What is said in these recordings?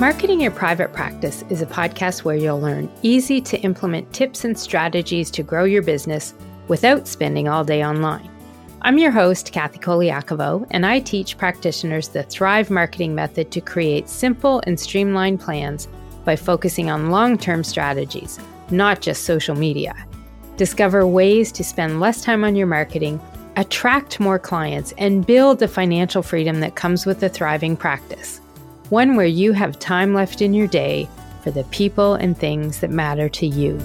Marketing Your Private Practice is a podcast where you'll learn easy to implement tips and strategies to grow your business without spending all day online. I'm your host, Kathy Koliakovo, and I teach practitioners the Thrive marketing method to create simple and streamlined plans by focusing on long term strategies, not just social media. Discover ways to spend less time on your marketing, attract more clients, and build the financial freedom that comes with a thriving practice one where you have time left in your day for the people and things that matter to you.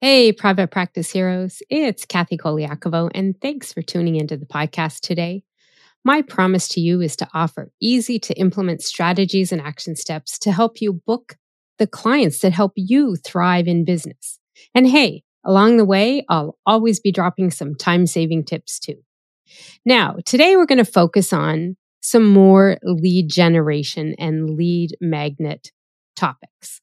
Hey, private practice heroes. It's Kathy Koliakovo, and thanks for tuning into the podcast today. My promise to you is to offer easy to implement strategies and action steps to help you book the clients that help you thrive in business. And hey, Along the way, I'll always be dropping some time saving tips too. Now, today we're going to focus on some more lead generation and lead magnet topics.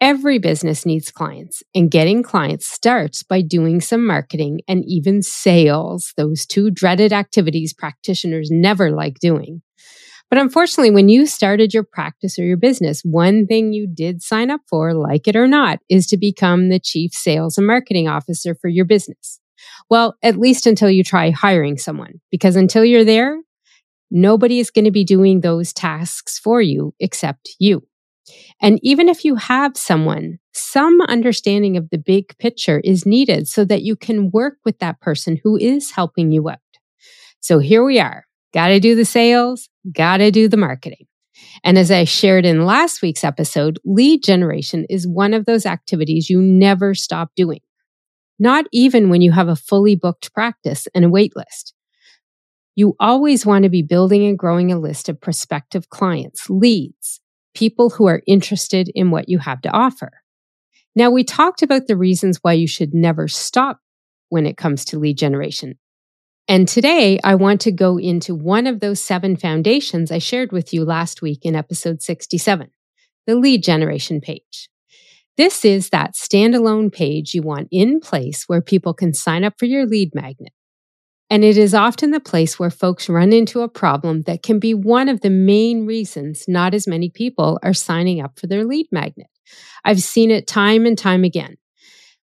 Every business needs clients, and getting clients starts by doing some marketing and even sales, those two dreaded activities practitioners never like doing. But unfortunately, when you started your practice or your business, one thing you did sign up for, like it or not, is to become the chief sales and marketing officer for your business. Well, at least until you try hiring someone, because until you're there, nobody is going to be doing those tasks for you except you. And even if you have someone, some understanding of the big picture is needed so that you can work with that person who is helping you out. So here we are. Got to do the sales, got to do the marketing. And as I shared in last week's episode, lead generation is one of those activities you never stop doing. Not even when you have a fully booked practice and a wait list. You always want to be building and growing a list of prospective clients, leads, people who are interested in what you have to offer. Now, we talked about the reasons why you should never stop when it comes to lead generation. And today I want to go into one of those seven foundations I shared with you last week in episode 67, the lead generation page. This is that standalone page you want in place where people can sign up for your lead magnet. And it is often the place where folks run into a problem that can be one of the main reasons not as many people are signing up for their lead magnet. I've seen it time and time again.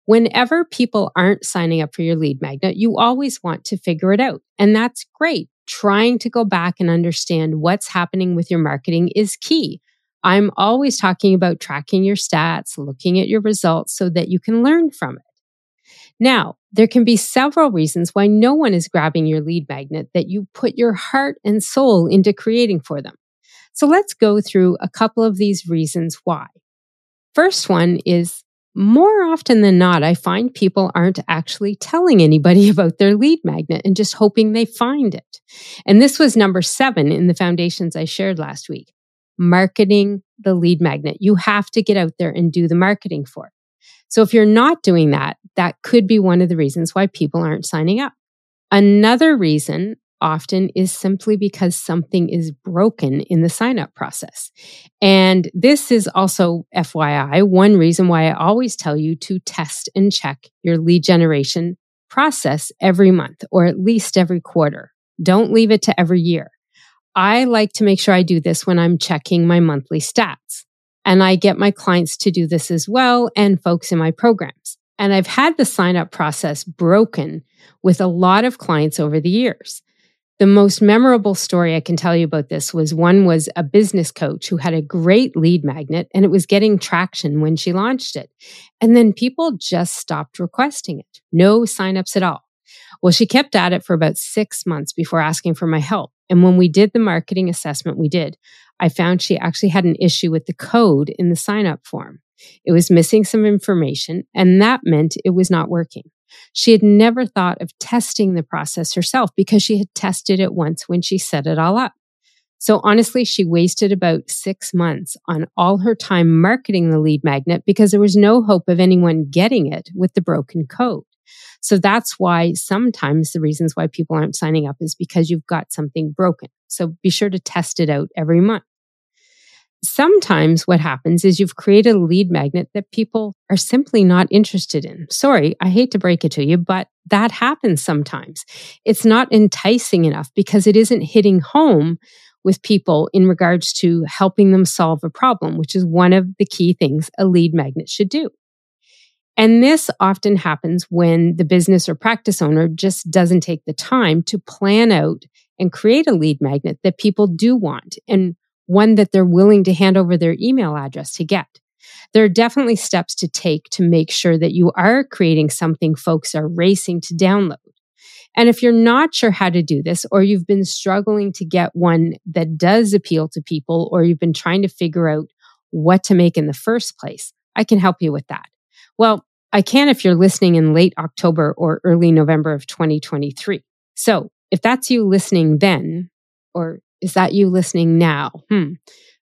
Whenever people aren't signing up for your lead magnet, you always want to figure it out. And that's great. Trying to go back and understand what's happening with your marketing is key. I'm always talking about tracking your stats, looking at your results so that you can learn from it. Now, there can be several reasons why no one is grabbing your lead magnet that you put your heart and soul into creating for them. So let's go through a couple of these reasons why. First one is more often than not, I find people aren't actually telling anybody about their lead magnet and just hoping they find it. And this was number seven in the foundations I shared last week. Marketing the lead magnet. You have to get out there and do the marketing for it. So if you're not doing that, that could be one of the reasons why people aren't signing up. Another reason often is simply because something is broken in the sign up process. And this is also FYI, one reason why I always tell you to test and check your lead generation process every month or at least every quarter. Don't leave it to every year. I like to make sure I do this when I'm checking my monthly stats. And I get my clients to do this as well and folks in my programs. And I've had the sign up process broken with a lot of clients over the years. The most memorable story I can tell you about this was one was a business coach who had a great lead magnet and it was getting traction when she launched it. And then people just stopped requesting it. No signups at all. Well, she kept at it for about six months before asking for my help. And when we did the marketing assessment we did, I found she actually had an issue with the code in the sign up form. It was missing some information and that meant it was not working. She had never thought of testing the process herself because she had tested it once when she set it all up. So honestly, she wasted about six months on all her time marketing the lead magnet because there was no hope of anyone getting it with the broken code. So that's why sometimes the reasons why people aren't signing up is because you've got something broken. So be sure to test it out every month. Sometimes what happens is you've created a lead magnet that people are simply not interested in. Sorry, I hate to break it to you, but that happens sometimes. It's not enticing enough because it isn't hitting home with people in regards to helping them solve a problem, which is one of the key things a lead magnet should do. And this often happens when the business or practice owner just doesn't take the time to plan out and create a lead magnet that people do want and one that they're willing to hand over their email address to get. There are definitely steps to take to make sure that you are creating something folks are racing to download. And if you're not sure how to do this, or you've been struggling to get one that does appeal to people, or you've been trying to figure out what to make in the first place, I can help you with that. Well, I can if you're listening in late October or early November of 2023. So if that's you listening then, or is that you listening now? Hmm.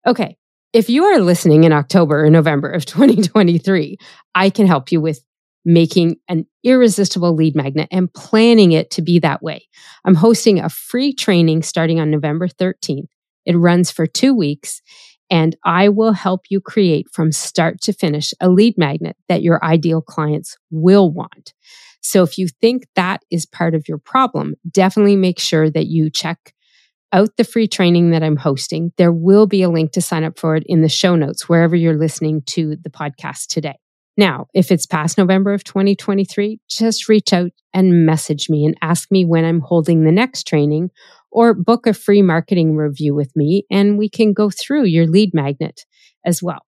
Okay. If you are listening in October or November of 2023, I can help you with making an irresistible lead magnet and planning it to be that way. I'm hosting a free training starting on November 13th. It runs for two weeks and I will help you create from start to finish a lead magnet that your ideal clients will want. So if you think that is part of your problem, definitely make sure that you check out the free training that I'm hosting. There will be a link to sign up for it in the show notes, wherever you're listening to the podcast today. Now, if it's past November of 2023, just reach out and message me and ask me when I'm holding the next training or book a free marketing review with me and we can go through your lead magnet as well.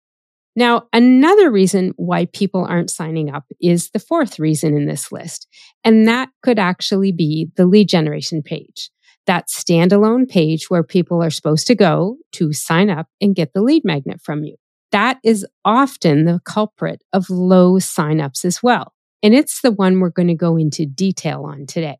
Now, another reason why people aren't signing up is the fourth reason in this list, and that could actually be the lead generation page. That standalone page where people are supposed to go to sign up and get the lead magnet from you. That is often the culprit of low signups as well. And it's the one we're going to go into detail on today.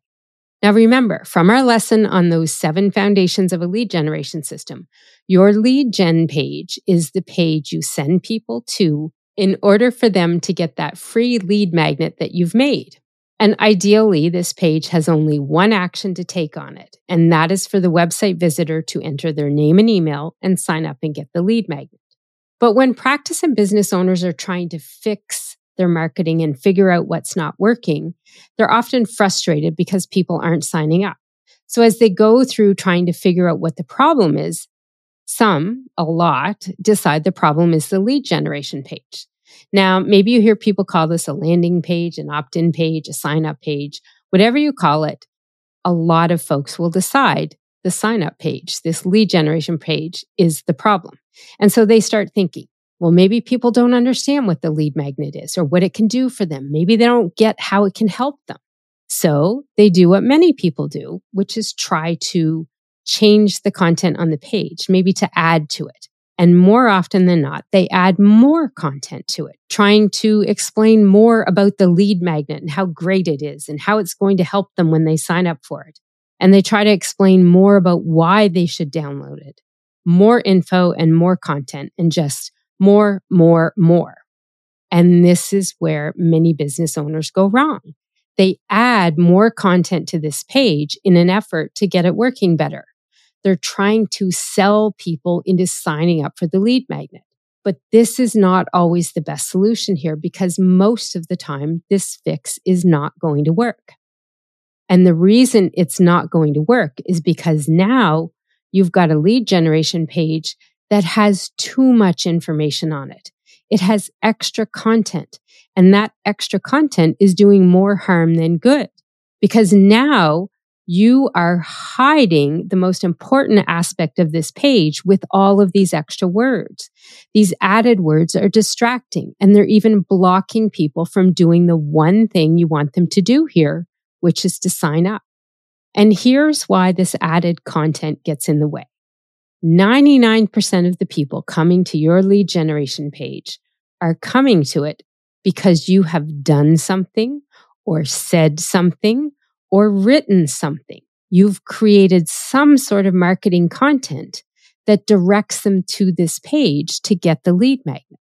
Now, remember from our lesson on those seven foundations of a lead generation system, your lead gen page is the page you send people to in order for them to get that free lead magnet that you've made. And ideally, this page has only one action to take on it, and that is for the website visitor to enter their name and email and sign up and get the lead magnet. But when practice and business owners are trying to fix their marketing and figure out what's not working, they're often frustrated because people aren't signing up. So as they go through trying to figure out what the problem is, some, a lot, decide the problem is the lead generation page. Now, maybe you hear people call this a landing page, an opt in page, a sign up page, whatever you call it. A lot of folks will decide the sign up page, this lead generation page, is the problem. And so they start thinking, well, maybe people don't understand what the lead magnet is or what it can do for them. Maybe they don't get how it can help them. So they do what many people do, which is try to change the content on the page, maybe to add to it. And more often than not, they add more content to it, trying to explain more about the lead magnet and how great it is and how it's going to help them when they sign up for it. And they try to explain more about why they should download it, more info and more content and just more, more, more. And this is where many business owners go wrong. They add more content to this page in an effort to get it working better. They're trying to sell people into signing up for the lead magnet. But this is not always the best solution here because most of the time this fix is not going to work. And the reason it's not going to work is because now you've got a lead generation page that has too much information on it. It has extra content and that extra content is doing more harm than good because now you are hiding the most important aspect of this page with all of these extra words. These added words are distracting and they're even blocking people from doing the one thing you want them to do here, which is to sign up. And here's why this added content gets in the way. 99% of the people coming to your lead generation page are coming to it because you have done something or said something or written something. You've created some sort of marketing content that directs them to this page to get the lead magnet.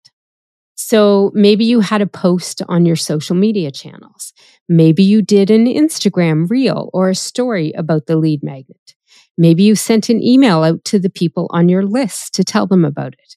So maybe you had a post on your social media channels. Maybe you did an Instagram reel or a story about the lead magnet. Maybe you sent an email out to the people on your list to tell them about it.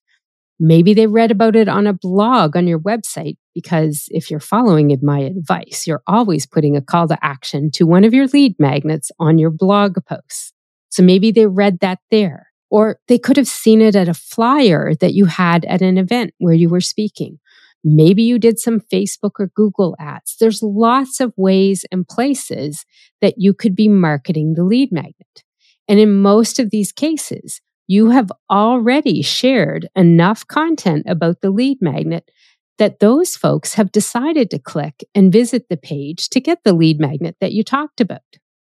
Maybe they read about it on a blog on your website because if you're following my advice, you're always putting a call to action to one of your lead magnets on your blog posts. So maybe they read that there, or they could have seen it at a flyer that you had at an event where you were speaking. Maybe you did some Facebook or Google ads. There's lots of ways and places that you could be marketing the lead magnet. And in most of these cases, you have already shared enough content about the lead magnet that those folks have decided to click and visit the page to get the lead magnet that you talked about.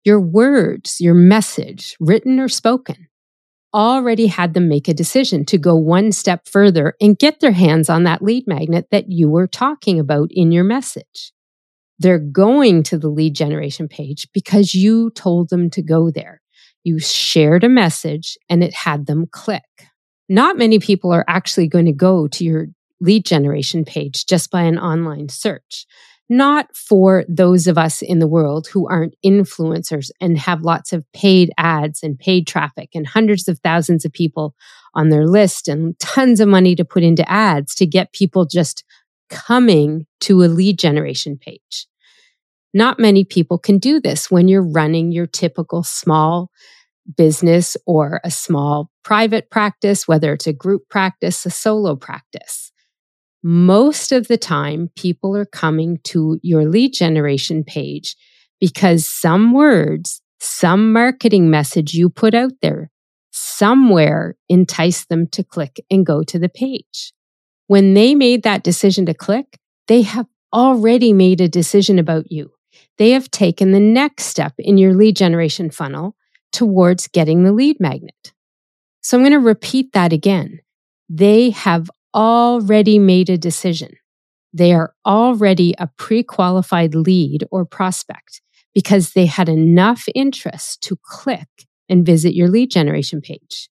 Your words, your message, written or spoken, already had them make a decision to go one step further and get their hands on that lead magnet that you were talking about in your message. They're going to the lead generation page because you told them to go there. You shared a message and it had them click. Not many people are actually going to go to your lead generation page just by an online search not for those of us in the world who aren't influencers and have lots of paid ads and paid traffic and hundreds of thousands of people on their list and tons of money to put into ads to get people just coming to a lead generation page. Not many people can do this when you're running your typical small business or a small private practice, whether it's a group practice, a solo practice most of the time people are coming to your lead generation page because some words, some marketing message you put out there somewhere entice them to click and go to the page. When they made that decision to click, they have already made a decision about you. They have taken the next step in your lead generation funnel towards getting the lead magnet. So I'm going to repeat that again. They have already made a decision. They are already a pre qualified lead or prospect because they had enough interest to click and visit your lead generation page.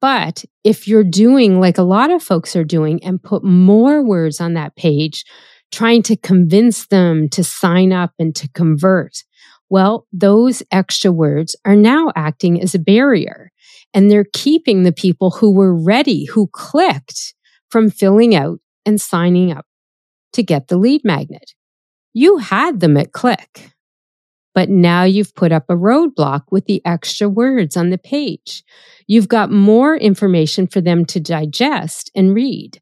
But if you're doing like a lot of folks are doing and put more words on that page, trying to convince them to sign up and to convert, well, those extra words are now acting as a barrier and they're keeping the people who were ready, who clicked from filling out and signing up to get the lead magnet. You had them at click, but now you've put up a roadblock with the extra words on the page. You've got more information for them to digest and read,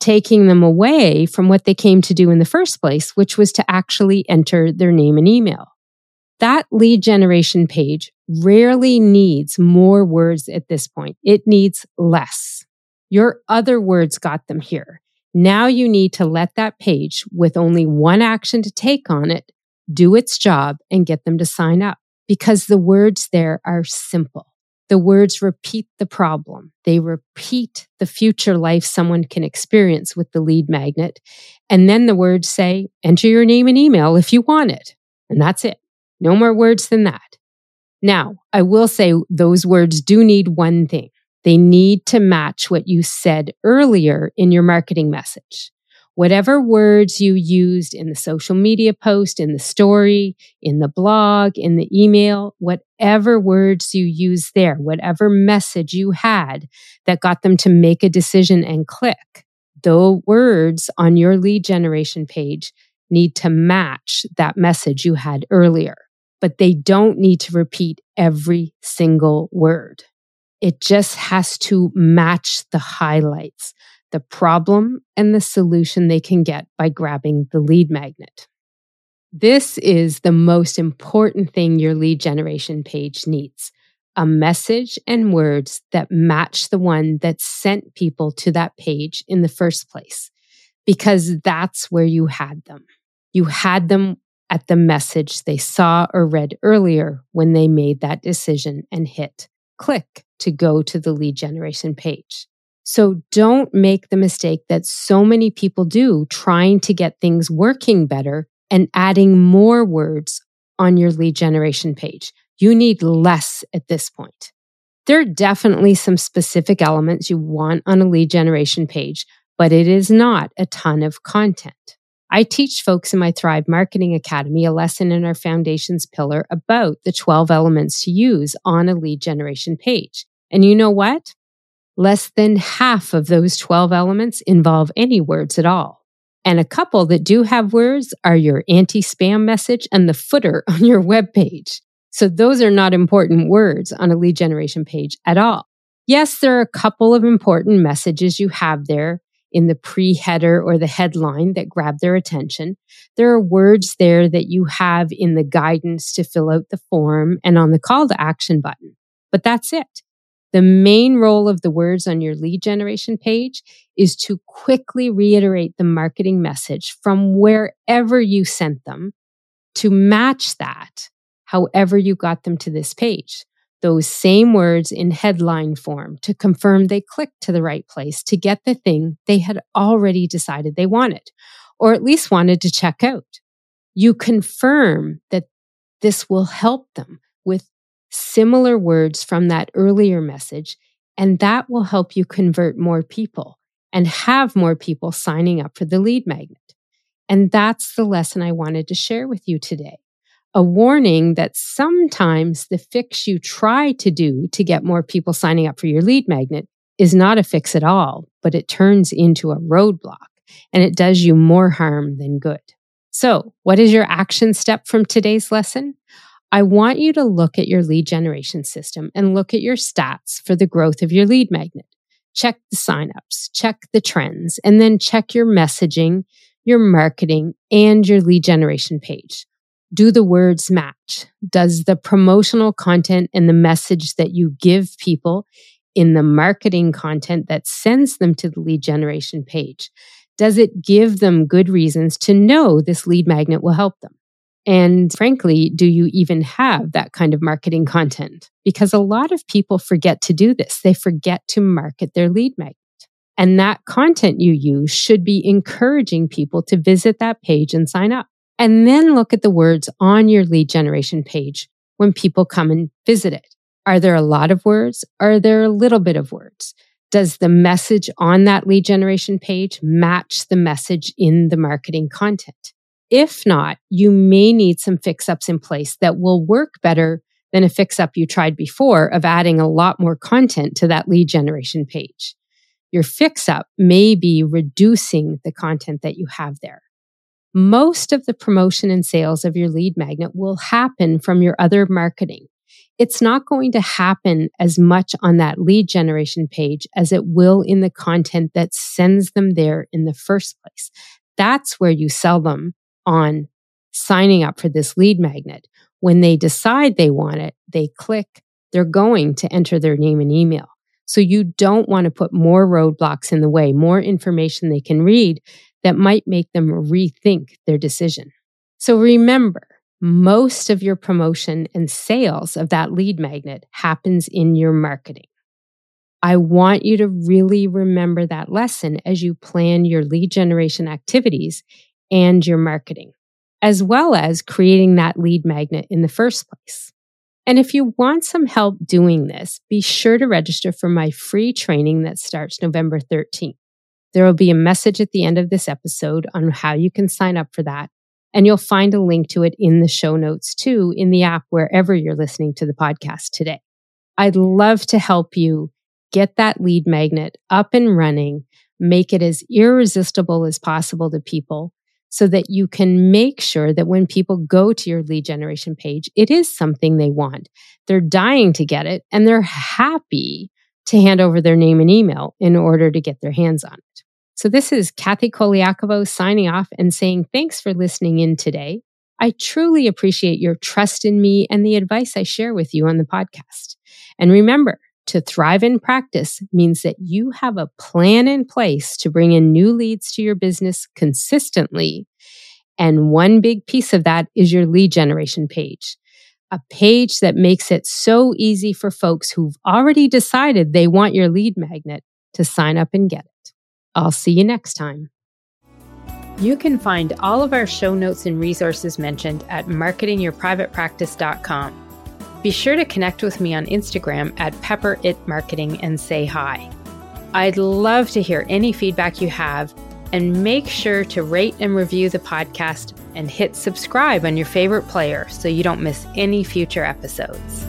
taking them away from what they came to do in the first place, which was to actually enter their name and email. That lead generation page rarely needs more words at this point. It needs less. Your other words got them here. Now you need to let that page with only one action to take on it do its job and get them to sign up because the words there are simple. The words repeat the problem. They repeat the future life someone can experience with the lead magnet. And then the words say, enter your name and email if you want it. And that's it. No more words than that. Now, I will say those words do need one thing. They need to match what you said earlier in your marketing message. Whatever words you used in the social media post, in the story, in the blog, in the email, whatever words you use there, whatever message you had that got them to make a decision and click, the words on your lead generation page need to match that message you had earlier, but they don't need to repeat every single word. It just has to match the highlights, the problem and the solution they can get by grabbing the lead magnet. This is the most important thing your lead generation page needs a message and words that match the one that sent people to that page in the first place, because that's where you had them. You had them at the message they saw or read earlier when they made that decision and hit click to go to the lead generation page. So don't make the mistake that so many people do trying to get things working better and adding more words on your lead generation page. You need less at this point. There are definitely some specific elements you want on a lead generation page, but it is not a ton of content. I teach folks in my Thrive Marketing Academy a lesson in our foundations pillar about the 12 elements to use on a lead generation page. And you know what? Less than half of those 12 elements involve any words at all. And a couple that do have words are your anti spam message and the footer on your web page. So those are not important words on a lead generation page at all. Yes, there are a couple of important messages you have there in the pre header or the headline that grab their attention. There are words there that you have in the guidance to fill out the form and on the call to action button. But that's it. The main role of the words on your lead generation page is to quickly reiterate the marketing message from wherever you sent them to match that however you got them to this page. Those same words in headline form to confirm they clicked to the right place to get the thing they had already decided they wanted, or at least wanted to check out. You confirm that this will help them with similar words from that earlier message, and that will help you convert more people and have more people signing up for the lead magnet. And that's the lesson I wanted to share with you today. A warning that sometimes the fix you try to do to get more people signing up for your lead magnet is not a fix at all, but it turns into a roadblock and it does you more harm than good. So, what is your action step from today's lesson? I want you to look at your lead generation system and look at your stats for the growth of your lead magnet. Check the signups, check the trends, and then check your messaging, your marketing, and your lead generation page. Do the words match? Does the promotional content and the message that you give people in the marketing content that sends them to the lead generation page, does it give them good reasons to know this lead magnet will help them? And frankly, do you even have that kind of marketing content? Because a lot of people forget to do this. They forget to market their lead magnet. And that content you use should be encouraging people to visit that page and sign up. And then look at the words on your lead generation page when people come and visit it. Are there a lot of words? Are there a little bit of words? Does the message on that lead generation page match the message in the marketing content? If not, you may need some fix ups in place that will work better than a fix up you tried before of adding a lot more content to that lead generation page. Your fix up may be reducing the content that you have there. Most of the promotion and sales of your lead magnet will happen from your other marketing. It's not going to happen as much on that lead generation page as it will in the content that sends them there in the first place. That's where you sell them on signing up for this lead magnet. When they decide they want it, they click, they're going to enter their name and email. So you don't want to put more roadblocks in the way, more information they can read that might make them rethink their decision. So remember, most of your promotion and sales of that lead magnet happens in your marketing. I want you to really remember that lesson as you plan your lead generation activities and your marketing, as well as creating that lead magnet in the first place. And if you want some help doing this, be sure to register for my free training that starts November 13th. There will be a message at the end of this episode on how you can sign up for that. And you'll find a link to it in the show notes too, in the app, wherever you're listening to the podcast today. I'd love to help you get that lead magnet up and running, make it as irresistible as possible to people, so that you can make sure that when people go to your lead generation page, it is something they want. They're dying to get it and they're happy to hand over their name and email in order to get their hands on it. So this is Kathy Koliakovo signing off and saying thanks for listening in today. I truly appreciate your trust in me and the advice I share with you on the podcast. And remember, to thrive in practice means that you have a plan in place to bring in new leads to your business consistently. And one big piece of that is your lead generation page, a page that makes it so easy for folks who've already decided they want your lead magnet to sign up and get it. I'll see you next time. You can find all of our show notes and resources mentioned at marketingyourprivatepractice.com. Be sure to connect with me on Instagram at Pepper It Marketing and say hi. I'd love to hear any feedback you have, and make sure to rate and review the podcast and hit subscribe on your favorite player so you don't miss any future episodes.